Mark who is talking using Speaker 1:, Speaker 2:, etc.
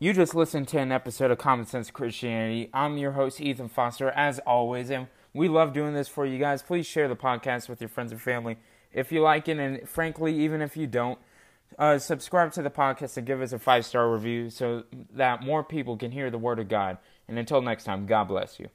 Speaker 1: You just listened to an episode of Common Sense Christianity. I'm your host, Ethan Foster, as always, and we love doing this for you guys. Please share the podcast with your friends and family if you like it, and frankly, even if you don't, uh, subscribe to the podcast and give us a five star review so that more people can hear the Word of God. And until next time, God bless you.